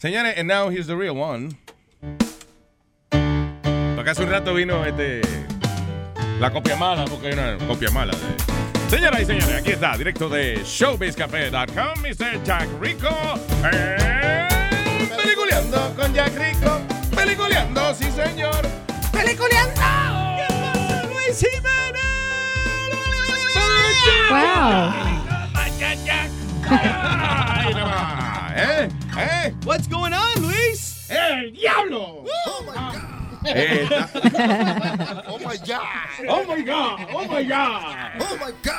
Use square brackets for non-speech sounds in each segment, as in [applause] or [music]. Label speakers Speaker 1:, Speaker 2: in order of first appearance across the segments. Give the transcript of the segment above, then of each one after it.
Speaker 1: Señores, and now here's the real one. Porque hace un rato vino este la copia mala, porque hay una copia mala de. Señoras y señores, aquí está, directo de showbizcafé.com, Mr. Jack Rico. Eh, peliculeando con Jack Rico. Peliculeando, sí señor. Peliculeando. Luis Jiménez.
Speaker 2: Wow.
Speaker 1: Ay, no más. ¿Eh? ¿Eh?
Speaker 3: What's going on, Luis?
Speaker 1: ¡El diablo!
Speaker 4: Oh my God.
Speaker 1: Eh, [laughs]
Speaker 4: Oh my God.
Speaker 1: ¡Oh my God! ¡Oh my God!
Speaker 4: Oh my God.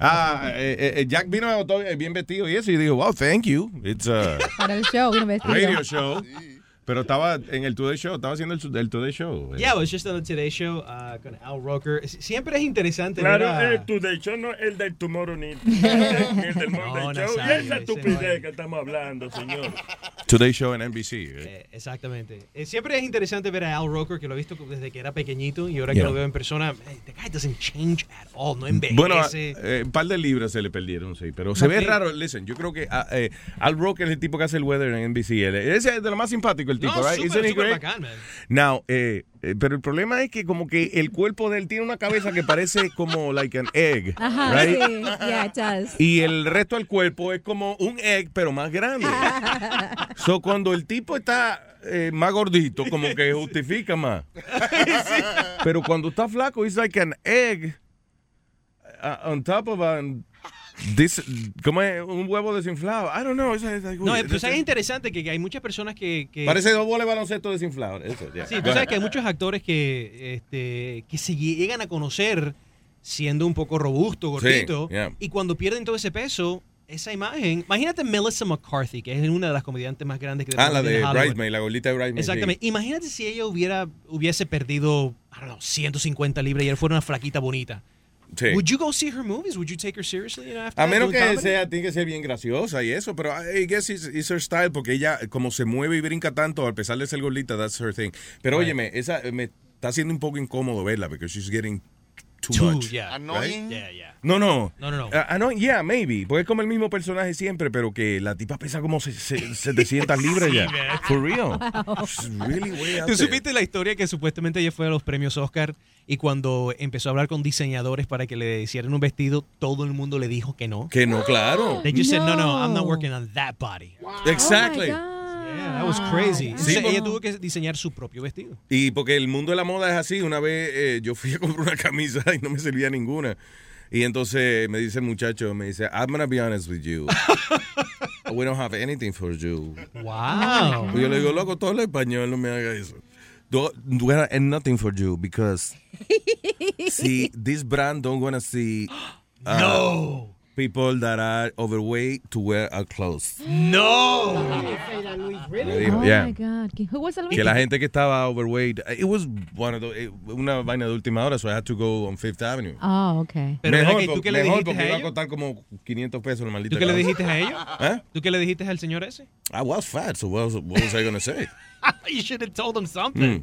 Speaker 1: Ah, eh, eh, Jack vino todo, eh, bien vestido y eso, y dijo, wow, thank you. It's a
Speaker 2: Para el show, vino vestido.
Speaker 1: radio show. Pero estaba en el Today Show, estaba haciendo el, el Today Show.
Speaker 3: Yeah, I was just on the Today Show uh, con Al Roker. Siempre es interesante
Speaker 5: Claro,
Speaker 3: ver a-
Speaker 5: el Today Show no el del Tomorrow Night, [laughs] ni el del Monday
Speaker 3: No,
Speaker 5: Show. Y
Speaker 3: Nazario,
Speaker 5: esa
Speaker 3: no
Speaker 5: estupidez
Speaker 3: es.
Speaker 5: que estamos hablando, señor. [laughs]
Speaker 1: Today Show en NBC. eh.
Speaker 3: Eh, exactamente. Eh, siempre es interesante ver a Al Roker, que lo he visto desde que era pequeñito y ahora que
Speaker 1: Yeah.
Speaker 3: lo veo en persona, hey, the guy doesn't change at all, no envejece.
Speaker 1: Bueno, eh, un par de libras se le perdieron, sí. Pero se ve
Speaker 3: Sí.
Speaker 1: raro. Listen, yo creo que ah, eh, Al Roker es el tipo que hace el weather en NBC. Ese es de lo más simpático, el tipo,
Speaker 3: no,
Speaker 1: right? Isn't great?
Speaker 3: bacán, man.
Speaker 1: Now, eh, eh, pero el problema es que como que el cuerpo de él tiene una cabeza que parece como like an egg,
Speaker 2: Ajá,
Speaker 1: right?
Speaker 2: sí. Yeah, it does.
Speaker 1: Y el resto del cuerpo es como un egg, pero más grande. [laughs] so, cuando el tipo está eh, más gordito, como que justifica más. [laughs] Pero cuando está flaco, it's like an egg uh, on top of an... This, como es un huevo desinflado. I don't know. it's like-
Speaker 3: No,
Speaker 1: uy,
Speaker 3: eh, pues es interesante que, que hay muchas personas que... que-
Speaker 1: Parece dos bolas de baloncesto desinflados. Eso, yeah.
Speaker 3: Sí, tú sabes que hay muchos actores que, este, que se llegan a conocer siendo un poco robusto, gordito,
Speaker 1: yeah.
Speaker 3: y cuando pierden todo ese peso, esa imagen, imagínate Melissa McCarthy, que es una de las comediantes más grandes que
Speaker 1: Ah, la de. Bridesmaid, la gordita de Bridesmaid. sí.
Speaker 3: Exactamente. Imagínate si ella hubiera hubiese perdido, I don't know, 150 libras y ella fuera una flaquita bonita.
Speaker 1: Sí.
Speaker 3: Would you go see her movies? Would you take her seriously? after
Speaker 1: A menos que sea, tiene que ser bien graciosa y eso, pero I guess it's, it's her style porque ella como se mueve y brinca tanto, a pesar de ser gordita, that's her thing. Pero
Speaker 3: Right.
Speaker 1: óyeme, esa me está haciendo un poco incómodo verla porque she's getting too,
Speaker 3: Too,
Speaker 1: much.
Speaker 3: yeah.
Speaker 4: Annoying.
Speaker 3: Yeah, yeah.
Speaker 1: No, no.
Speaker 3: No, no, no.
Speaker 1: Ah, no, yeah, maybe. Porque es como el mismo personaje siempre, pero que la tipa pesa como se, se- 700 [laughs] libras ya. For real. [laughs] Really way out
Speaker 3: ¿Tú supiste la historia que supuestamente ella fue a los premios Oscar y cuando empezó a hablar con diseñadores para que le hicieran un vestido, todo el mundo le dijo que no?
Speaker 1: Que no, claro.
Speaker 3: They just said, no, no, I'm not
Speaker 2: No.
Speaker 3: working on that body.
Speaker 1: Exactly.
Speaker 2: Oh my God.
Speaker 3: Yeah, that was crazy. Entonces,
Speaker 1: Sí,
Speaker 3: ella
Speaker 1: por-
Speaker 3: tuvo que diseñar su propio vestido.
Speaker 1: Y porque el mundo de la moda es así, una vez eh, yo fui a comprar una camisa [laughs] y no me servía ninguna. Y entonces me dice el muchacho, me dice, I'm gonna be honest with you. [laughs] We don't have anything for you.
Speaker 3: Wow.
Speaker 1: Y yo le digo, loco, todo lo español, no me haga eso. Do, we have nothing for you because [laughs] see, this brand don't wanna see uh,
Speaker 3: no.
Speaker 1: People that are overweight to wear our clothes.
Speaker 3: No.
Speaker 2: Oh
Speaker 1: yeah.
Speaker 2: my God. Who was the
Speaker 1: que la gente que estaba overweight, it was one of the- eh, una vaina de última hora, so I had to go on Fifth Avenue.
Speaker 2: Oh, okay.
Speaker 3: Pero
Speaker 1: mejor,
Speaker 3: ven acá, ¿y tú qué le
Speaker 1: mejor
Speaker 3: dijiste
Speaker 1: porque
Speaker 3: a
Speaker 1: iba a
Speaker 3: ellos?
Speaker 1: costar como 500 pesos la maldita
Speaker 3: ¿Tú qué le dijiste a ellos?
Speaker 1: ¿Eh?
Speaker 3: ¿Tú qué le dijiste al señor ese?
Speaker 1: I was fat, so what was, what was I going to say? [laughs]
Speaker 3: you should have told him something.
Speaker 1: Mm.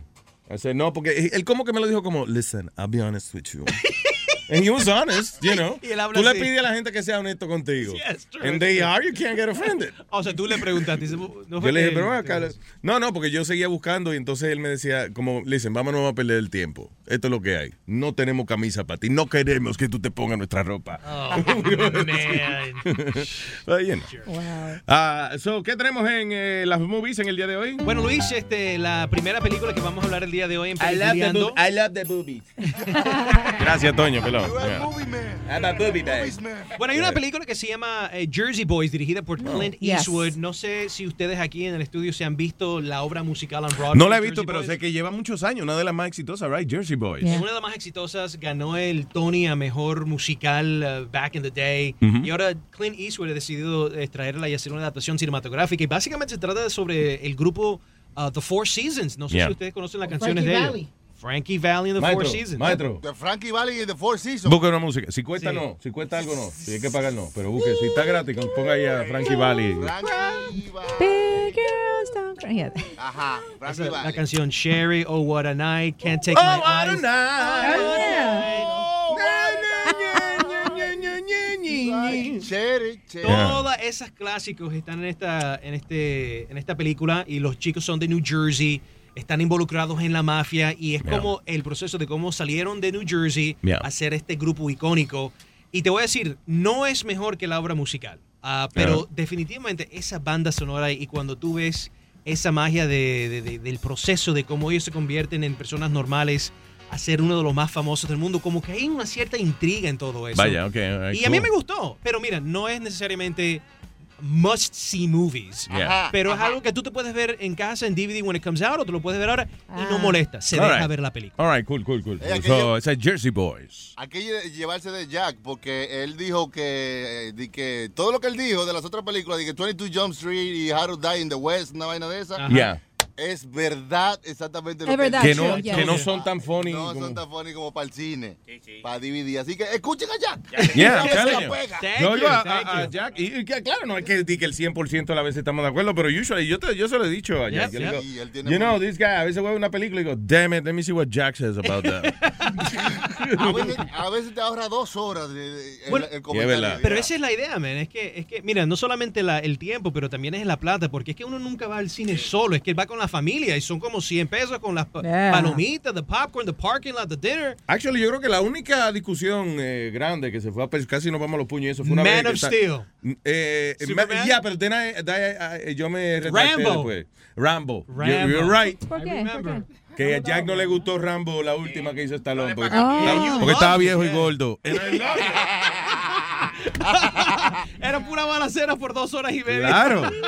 Speaker 1: I said, no, porque él como que me lo dijo como, listen, I'll be honest with you. [laughs] And he was honest, you [laughs] know.
Speaker 3: Y él habla
Speaker 1: Tú le pides a la gente que sea honesto contigo.
Speaker 3: Yes, true,
Speaker 1: And they are, you can't get offended. [laughs]
Speaker 3: O sea, tú le preguntaste. dice, No fue
Speaker 1: Yo le dije, pero acá. No, no, porque yo seguía buscando y entonces él me decía, como, listen, vámonos a perder el tiempo. Esto es lo que hay. No tenemos camisa para ti. No queremos que tú te pongas nuestra ropa.
Speaker 3: Oh, [laughs] man.
Speaker 1: Pero, you know.
Speaker 2: Wow.
Speaker 1: Ah, so, ¿Qué tenemos en eh, las movies en el día de hoy?
Speaker 3: Bueno, Luis, este, la primera película que vamos a hablar el día de hoy en Peliculeando-
Speaker 1: I love the boobies. Gracias, Toño, pelón.
Speaker 4: You a
Speaker 1: Yeah.
Speaker 4: movie man.
Speaker 1: I'm a booby
Speaker 4: man.
Speaker 3: Bueno, hay una película que se llama eh, Jersey Boys, dirigida por Clint
Speaker 2: Yes.
Speaker 3: Eastwood. No sé si ustedes aquí en el estudio se han visto la obra musical on Broadway.
Speaker 1: No la he
Speaker 3: Jersey
Speaker 1: visto, pero
Speaker 3: Boys.
Speaker 1: sé que lleva muchos años. Una de las más exitosas, right? Jersey Boys.
Speaker 3: Es una de las más exitosas, ganó el Tony a mejor musical uh, back in the day.
Speaker 1: Ujú.
Speaker 3: Y ahora Clint Eastwood ha decidido eh, traerla y hacer una adaptación cinematográfica. Y básicamente se trata sobre el grupo uh, The Four Seasons. No sé
Speaker 1: Yeah.
Speaker 3: si ustedes conocen las canciones
Speaker 6: Frankie
Speaker 3: de
Speaker 6: Valli.
Speaker 3: Frankie Valley and the
Speaker 1: Maestro,
Speaker 3: Four Seasons.
Speaker 1: maestro.
Speaker 4: The Frankie Valley y The Four Seasons.
Speaker 1: Busca una música. Si cuesta,
Speaker 3: Sí.
Speaker 1: no. Si cuesta algo, no. Si hay que pagar, no. Pero busque. Si está gratis, ponga ahí a Frankie Valli.
Speaker 4: Frankie Valley.
Speaker 2: Big girls don't cry. Yeah.
Speaker 4: Ajá, Frankie
Speaker 3: Esa- la
Speaker 4: Valley.
Speaker 3: canción Sherry, Oh What a Night, Can't Take
Speaker 1: Oh,
Speaker 3: My
Speaker 1: what a
Speaker 3: Eyes.
Speaker 1: night.
Speaker 2: Oh, yeah.
Speaker 4: Oh,
Speaker 1: ña.
Speaker 4: Cherry, cherry.
Speaker 3: Todas esas clásicos están en esta, en, este, en esta película y los chicos son de New Jersey, están involucrados en la mafia y es
Speaker 1: Yeah.
Speaker 3: como el proceso de cómo salieron de New Jersey
Speaker 1: Yeah.
Speaker 3: a ser este grupo icónico. Y te voy a decir, no es mejor que la obra musical, ah, pero
Speaker 1: Yeah.
Speaker 3: definitivamente esa banda sonora y cuando tú ves esa magia de- de- de- del proceso de cómo ellos se convierten en personas normales a ser uno de los más famosos del mundo, como que hay una cierta intriga en todo eso.
Speaker 1: Vaya, ok. alright,
Speaker 3: Y a mí
Speaker 1: cool.
Speaker 3: me gustó, pero mira, no es necesariamente must see movies.
Speaker 1: Yeah.
Speaker 4: Ajá,
Speaker 3: Pero es
Speaker 4: ajá.
Speaker 3: algo que tú te puedes ver en casa en DVD when it comes out o tú lo puedes ver ahora y no
Speaker 2: Ah.
Speaker 3: molesta, se
Speaker 1: All
Speaker 3: deja
Speaker 1: right.
Speaker 3: ver la película.
Speaker 1: All right, cool, cool, cool.
Speaker 4: Eh,
Speaker 1: so, esa es Jersey Boys.
Speaker 4: Hay que lle- llevarse de Jack porque él dijo que, eh, di que todo lo que él dijo de las otras películas, de que 22 Jump Street y How to Die in the West, una vaina de esa,
Speaker 3: Ajá.
Speaker 1: Yeah.
Speaker 4: Es verdad exactamente lo
Speaker 2: Es
Speaker 4: que
Speaker 2: verdad,
Speaker 1: Que no,
Speaker 2: true, yeah.
Speaker 1: que no son tan funny.
Speaker 4: No
Speaker 1: como-
Speaker 4: son tan funny como para el cine, para DVD. Así que escuchen a Jack.
Speaker 1: Yeah, Yo
Speaker 3: you,
Speaker 1: iba a, a-. Jack, y, y que, claro, no es que, di que el 100% a la vez estamos de acuerdo, pero usually, yo, te, yo se lo he dicho a Jack.
Speaker 3: Yep,
Speaker 1: yo
Speaker 3: yep.
Speaker 1: digo,
Speaker 4: Y él tiene
Speaker 1: you know, this guy, a veces voy a una película y digo, damn it, let me see what Jack says about that. [laughs]
Speaker 4: A veces, a veces te ahorra dos horas de, de- el-
Speaker 3: Bueno,
Speaker 4: el, comentario.
Speaker 1: verdad.
Speaker 3: Pero esa es la idea, man. Es que, es que mira, no solamente la- el tiempo, pero también es la plata, porque es que uno nunca va al cine solo, es que va con la familia y son como 100 pesos con las pa-
Speaker 2: Yeah.
Speaker 3: palomitas, the popcorn, the parking lot, the dinner.
Speaker 1: Actually, yo creo que la única discusión eh, grande que se fue a casi nos vamos a los puños y eso fue una
Speaker 3: Man
Speaker 1: vez
Speaker 3: of
Speaker 1: está-
Speaker 3: Steel.
Speaker 1: Eh,
Speaker 3: Superman?
Speaker 1: ma- ya, pero then I- I- I- yo me retracté
Speaker 3: Rambo.
Speaker 1: después. Rambo. You-
Speaker 3: Rambo.
Speaker 1: You're right.
Speaker 2: ¿Por
Speaker 3: I
Speaker 2: qué? ¿Por
Speaker 3: remember.
Speaker 2: qué?
Speaker 1: Que a Jack no le gustó Rambo, la última que hizo Stallone. Porque,
Speaker 2: Oh.
Speaker 1: porque estaba viejo y
Speaker 3: yeah.
Speaker 1: gordo. [laughs]
Speaker 3: Era pura balacera por dos horas y media.
Speaker 1: Claro. [laughs]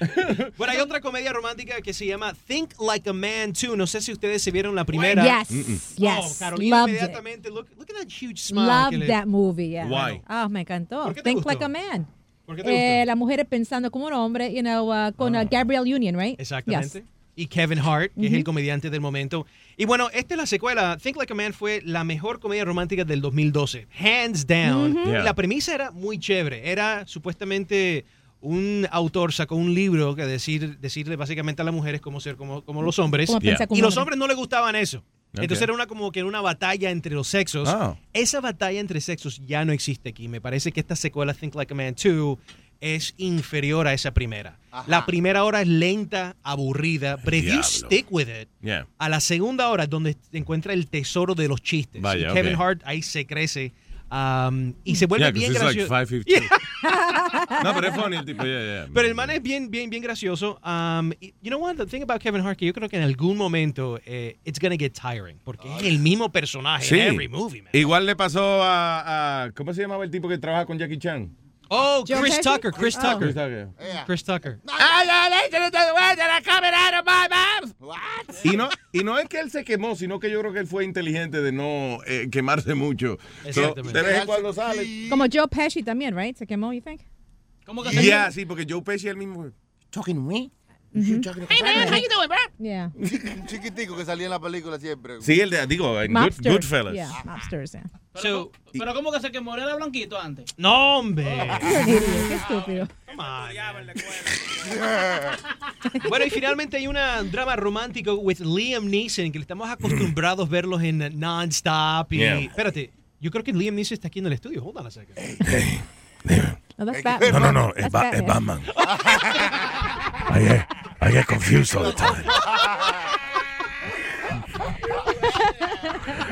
Speaker 1: [laughs]
Speaker 3: Bueno, hay otra comedia romántica que se llama Think Like a Man 2. No sé si ustedes se vieron la primera.
Speaker 2: Yes,
Speaker 3: Oh,
Speaker 2: yes.
Speaker 3: Carolina
Speaker 2: Loved it.
Speaker 3: inmediatamente. Look, look at that huge smile.
Speaker 2: Loved
Speaker 3: le-
Speaker 2: that movie, yeah.
Speaker 1: Why?
Speaker 2: Ah, me encantó.
Speaker 3: ¿Por qué te
Speaker 2: Think
Speaker 3: gustó?
Speaker 2: like a man.
Speaker 3: ¿Por qué te
Speaker 2: Eh,
Speaker 3: gustó?
Speaker 2: las mujeres pensando como un hombre, you know, uh, con uh, Gabriel Union, right?
Speaker 3: Exactamente.
Speaker 2: Yes.
Speaker 3: Y Kevin Hart, que es el comediante del momento. Y bueno, esta es la secuela. Think Like a Man fue la mejor comedia romántica del 2012. Hands down.
Speaker 1: Yeah.
Speaker 3: La premisa era muy chévere. Era supuestamente un autor sacó un libro que decir, decirle básicamente a las mujeres cómo ser como, como los hombres.
Speaker 2: Como
Speaker 1: Yeah.
Speaker 3: Y los
Speaker 2: hombre.
Speaker 3: hombres no les gustaban eso.
Speaker 1: Ok.
Speaker 3: Entonces era una como que una batalla entre los sexos.
Speaker 1: Ah.
Speaker 3: Esa batalla entre sexos ya no existe aquí. Me parece que esta secuela Think Like a Man 2 es inferior a esa primera.
Speaker 4: Ajá.
Speaker 3: La primera hora es lenta, aburrida, but if you stick with it,
Speaker 1: Yeah.
Speaker 3: a la segunda hora es donde se encuentra el tesoro de los chistes.
Speaker 1: Vaya,
Speaker 3: Kevin. Hart ahí se crece um, y se vuelve
Speaker 1: Yeah,
Speaker 3: bien
Speaker 1: like
Speaker 3: gracioso.
Speaker 1: 5'15". [laughs] No, pero es funny el tipo. Yeah, yeah.
Speaker 3: Pero el man es bien, bien, bien gracioso. Um, you know what? The thing about Kevin Hart, que yo creo que en algún momento eh, it's gonna get tiring. Porque es el mismo personaje
Speaker 1: Sí.
Speaker 3: en every movie, man.
Speaker 1: Igual le pasó a, a- ¿Cómo se llamaba el tipo que trabaja con Jackie Chan?
Speaker 3: Oh, Chris? Tucker, Chris
Speaker 2: Oh.
Speaker 3: Tucker.
Speaker 4: Yeah.
Speaker 3: Chris Tucker.
Speaker 1: Y no, y no es que él se quemó, sino que yo creo que él fue inteligente de no eh, quemarse mucho. So,
Speaker 3: Exactamente.
Speaker 1: de vez en cuando sale.
Speaker 2: Como Joe Pesci también, right? Se quemó, you think?
Speaker 6: ¿Cómo que
Speaker 1: Ya, sí, porque Joe Pesci es el mismo.
Speaker 4: Talking
Speaker 6: Hey man, how you doing, bro?
Speaker 2: Yeah.
Speaker 4: Un [laughs] chiquitico que salía en la película siempre.
Speaker 1: Sí, el de, digo, en Good. Goodfellas.
Speaker 2: Yeah, mobsters, yeah.
Speaker 6: Pero,
Speaker 3: So-
Speaker 6: ¿cómo- pero ¿cómo que se quemó? Era blanquito antes.
Speaker 3: No, hombre. [laughs]
Speaker 2: Qué estúpido. [laughs]
Speaker 3: Bueno, y finalmente hay un drama romántico with Liam Neeson, que estamos acostumbrados a verlos en non-stop. Y,
Speaker 1: Yeah.
Speaker 3: espérate, yo creo que Liam Neeson está aquí en el estudio. Hold on a second.
Speaker 2: No, that's Batman.
Speaker 1: No, no, no, es, Ba- es
Speaker 2: Batman.
Speaker 1: I get, I get confused all the time.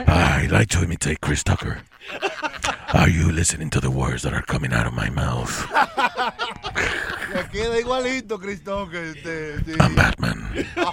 Speaker 1: I like to imitate Chris Tucker. Are you listening to the words that are coming out of my mouth?
Speaker 4: Queda igualito, Cristón, que
Speaker 1: I'm Batman. [laughs] Oh,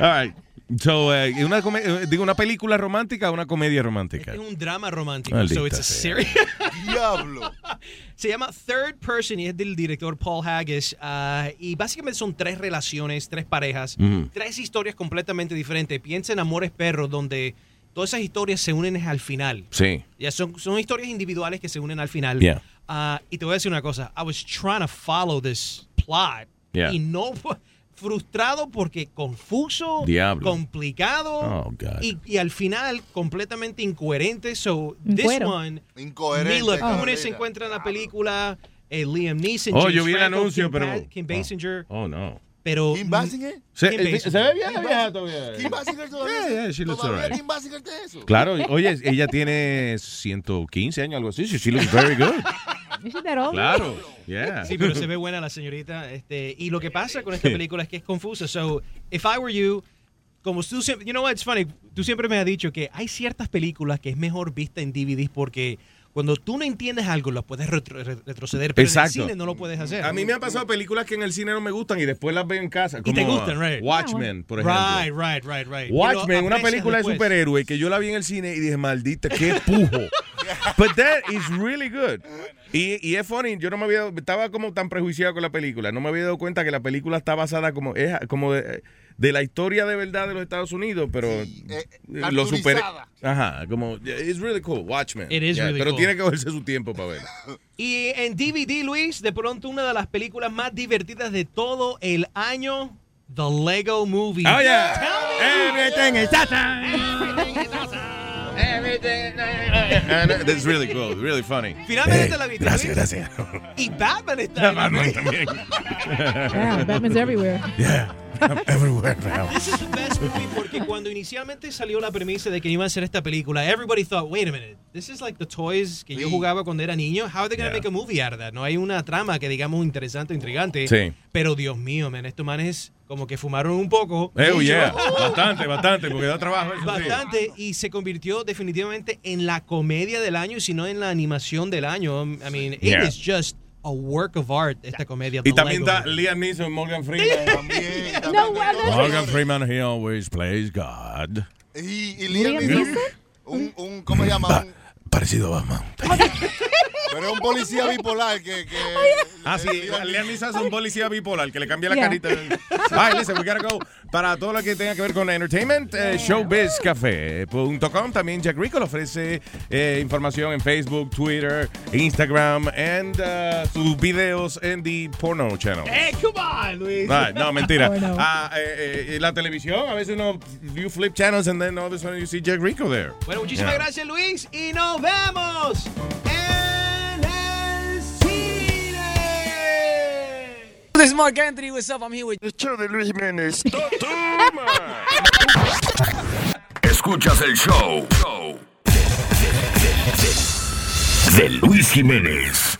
Speaker 1: all right. So, eh, una, eh, digo, una película romántica o una comedia romántica.
Speaker 3: Es un drama romántico.
Speaker 1: Maldita
Speaker 3: So it's a series. [laughs]
Speaker 4: Diablo. [laughs]
Speaker 3: Se llama Third Person y es del director Paul Haggis. ah, y básicamente son tres relaciones, tres parejas,
Speaker 1: Ujú.
Speaker 3: tres historias completamente diferentes. Piensa en Amores Perros, donde todas esas historias se unen al final.
Speaker 1: Sí.
Speaker 3: Ya son, son historias individuales que se unen al final.
Speaker 1: Yeah.
Speaker 3: Ah, y te voy a decir una cosa. I was trying to follow this plot.
Speaker 1: Yeah.
Speaker 3: Y no frustrado porque confuso,
Speaker 1: Diablo.
Speaker 3: complicado
Speaker 1: Oh, God.
Speaker 3: y, y al final completamente incoherente. So this
Speaker 2: cuero.
Speaker 3: one,
Speaker 4: Incoherente.
Speaker 3: Mila. Kunis se encuentra en la película, eh, Liam Neeson,
Speaker 1: Oh,
Speaker 3: James
Speaker 1: yo vi el anuncio,
Speaker 3: Kim
Speaker 1: pero.
Speaker 3: Pa- Kim Basinger.
Speaker 1: Oh, oh, no.
Speaker 3: pero
Speaker 4: Kim Basinger.
Speaker 1: Se,
Speaker 3: Kim
Speaker 1: eh,
Speaker 3: Basinger.
Speaker 1: se ve bien vieja todavía.
Speaker 4: Kim Basinger todavía.
Speaker 1: Yeah, yeah, she looks
Speaker 4: todavía
Speaker 1: alright.
Speaker 4: Kim Basinger tiene eso.
Speaker 1: Claro, oye, ella tiene 115 años, algo así. She, she looks very good. [laughs] [laughs]
Speaker 2: Is she that old?
Speaker 1: Claro, yeah.
Speaker 3: Sí, pero se ve buena la señorita. Este, y lo que pasa con esta película es que es confusa. So, if I were you, como tú siempre, you know what, it's funny, tú siempre me has dicho que hay ciertas películas que es mejor vista en DVDs porque cuando tú no entiendes algo, lo puedes retro- re- retroceder, pero
Speaker 1: Exacto.
Speaker 3: en el cine no lo puedes hacer.
Speaker 1: A mí me han pasado películas que en el cine no me gustan y después las veo en casa.
Speaker 3: Y te
Speaker 1: como,
Speaker 3: gustan, right.
Speaker 1: Watchmen, por ejemplo.
Speaker 3: Right, right, right, right.
Speaker 1: Watchmen, una película de superhéroe que yo la vi en el cine y dije, maldita, qué pujo. [laughs] But that is really good. Y, y es funny, yo no me había, estaba como tan prejuiciado con la película, no me había dado cuenta que la película está basada como, es, como de, de la historia de verdad de los Estados Unidos, pero
Speaker 4: Sí, eh,
Speaker 1: los super...
Speaker 4: cartoonizada.
Speaker 1: Ajá, como, it's really cool, Watchmen.
Speaker 3: It is really
Speaker 1: Pero
Speaker 3: cool.
Speaker 1: tiene que cogerse su tiempo para verla.
Speaker 3: Y en DVD, Luis, de pronto una de las películas más divertidas de todo el año, The Lego Movie.
Speaker 1: Oh, yeah. Everything is awesome. Everything. That's really cool, really funny.
Speaker 3: Finalmente la viste,
Speaker 1: Gracias, gracias.
Speaker 3: Y Batman está [laughs]
Speaker 1: Batman también.
Speaker 2: Yeah, Batman's everywhere.
Speaker 1: Yeah, I'm [laughs] everywhere now.
Speaker 3: This is the best movie porque cuando inicialmente salió la premisa de que iban a hacer esta película, everybody thought, wait a minute, this is like the toys que yo
Speaker 4: Sí.
Speaker 3: jugaba cuando era niño. How are they going to
Speaker 1: Yeah.
Speaker 3: make a movie out of that? No hay una trama que digamos interesante o intrigante.
Speaker 1: Sí.
Speaker 3: Pero Dios mío, man, estos manes como que fumaron un poco.
Speaker 1: Oh,
Speaker 3: mucho,
Speaker 1: yeah. Bastante, bastante, porque da trabajo eso. sí.
Speaker 3: Bastante y se convirtió definitivamente en la comedia del año y si no en la animación del año. I mean, it is just a work of art esta comedia.
Speaker 1: Y también está. Liam Neeson, Morgan Freeman. [laughs]
Speaker 4: También, también.
Speaker 2: No, that's-
Speaker 1: Morgan Freeman, he always plays God.
Speaker 4: Y, y Liam
Speaker 2: Liam
Speaker 4: Neeson, un, un, ¿cómo se llama? Un-
Speaker 1: Parecido a Batman. [laughs]
Speaker 4: pero es un policía bipolar que... que
Speaker 1: Ah, sí, Liam Neeson es un policía bipolar que le cambia la
Speaker 2: Yeah.
Speaker 1: carita. Ay, listen, we gotta go. Para todo lo que tenga que ver con entertainment, eh, showbizcafe.com. También Jack Rico le ofrece eh, información en Facebook, Twitter, Instagram, and uh, sus videos en the porno channel.
Speaker 6: ¡Eh, come on, Luis!
Speaker 1: Ay, no, mentira.
Speaker 2: Porno.
Speaker 1: Ah, eh, eh, la televisión, a veces uno you flip channels and then all of a sudden you see Jack Rico there.
Speaker 3: Bueno, muchísimas
Speaker 1: Yeah.
Speaker 3: gracias, Luis. Y nos vemos
Speaker 7: This is Mark Anthony. What's up? I'm here with
Speaker 5: El show de Luis Jiménez. [laughs]
Speaker 8: Escuchas el show de Luis Jiménez.